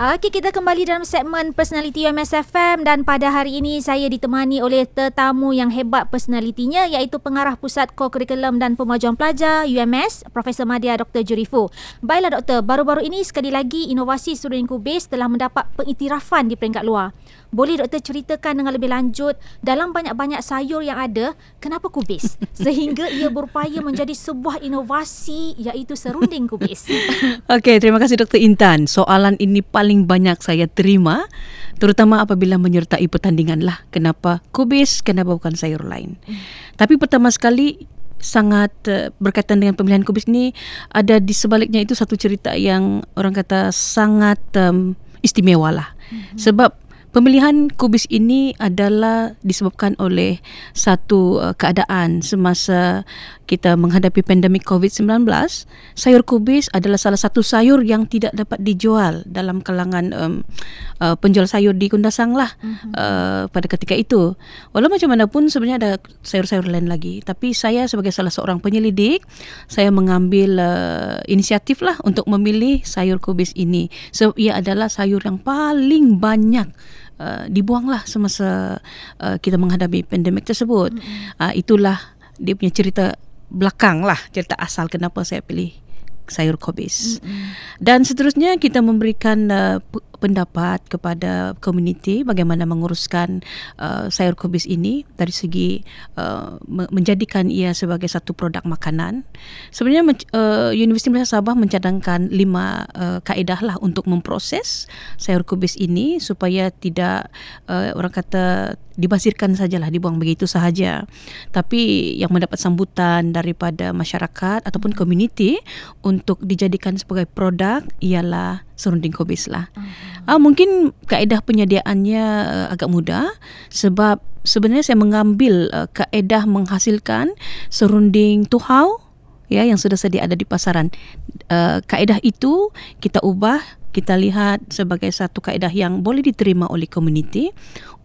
Okey, kita kembali dalam segmen Personality UMS FM dan pada hari ini saya ditemani oleh tetamu yang hebat personalitinya iaitu Pengarah Pusat Co-Curriculum dan Pemajuan Pelajar UMS, Profesor Madya Dr. Jurifu. Baiklah doktor, baru-baru ini sekali lagi inovasi Student Incubase telah mendapat pengiktirafan di peringkat luar. Boleh doktor ceritakan dengan lebih lanjut dalam banyak-banyak sayur yang ada, kenapa kubis? Sehingga ia berupaya menjadi sebuah inovasi iaitu serunding kubis. Okey, terima kasih Dr. Intan. Soalan ini paling paling banyak saya terima terutama apabila menyertai pertandingan lah kenapa kubis kenapa bukan sayur lain hmm. tapi pertama sekali sangat uh, berkaitan dengan pemilihan kubis ni ada di sebaliknya itu satu cerita yang orang kata sangat um, istimewa lah hmm. sebab Pemilihan kubis ini adalah disebabkan oleh satu uh, keadaan semasa kita menghadapi pandemik COVID-19. Sayur kubis adalah salah satu sayur yang tidak dapat dijual dalam kalangan um, uh, penjual sayur di Kundasang lah mm-hmm. uh, pada ketika itu. Walau macam mana pun sebenarnya ada sayur-sayur lain lagi. Tapi saya sebagai salah seorang penyelidik, saya mengambil uh, inisiatif lah untuk memilih sayur kubis ini. So, ia adalah sayur yang paling banyak uh, dibuanglah semasa uh, kita menghadapi pandemik tersebut. Mm-hmm. Uh, itulah dia punya cerita belakang lah, cerita asal kenapa saya pilih sayur kobis. Mm-hmm. Dan seterusnya kita memberikan uh, pendapat kepada komuniti bagaimana menguruskan uh, sayur kubis ini dari segi uh, menjadikan ia sebagai satu produk makanan. Sebenarnya uh, Universiti Malaysia Sabah mencadangkan lima uh, kaedah lah untuk memproses sayur kubis ini supaya tidak uh, orang kata dibasirkan sajalah dibuang begitu sahaja. Tapi yang mendapat sambutan daripada masyarakat ataupun komuniti untuk dijadikan sebagai produk ialah serunding kobis lah. Uh-huh. Uh, mungkin kaedah penyediaannya uh, agak mudah sebab sebenarnya saya mengambil uh, kaedah menghasilkan serunding tuhau ya yang sudah sedia ada di pasaran. Uh, kaedah itu kita ubah kita lihat sebagai satu kaedah yang boleh diterima oleh komuniti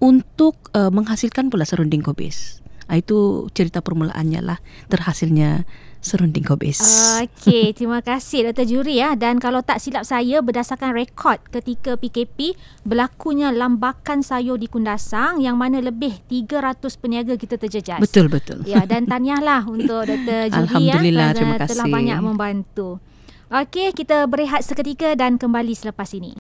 untuk uh, menghasilkan pula serunding kobis. Uh, itu cerita permulaannya lah terhasilnya serunding kobis. Okey, terima kasih Dr. Juri ya. Dan kalau tak silap saya berdasarkan rekod ketika PKP berlakunya lambakan sayur di Kundasang yang mana lebih 300 peniaga kita terjejas. Betul betul. Ya dan tahniahlah untuk Dr. Juri ya. Alhamdulillah, ya terima kasih. telah banyak membantu. Okey, kita berehat seketika dan kembali selepas ini.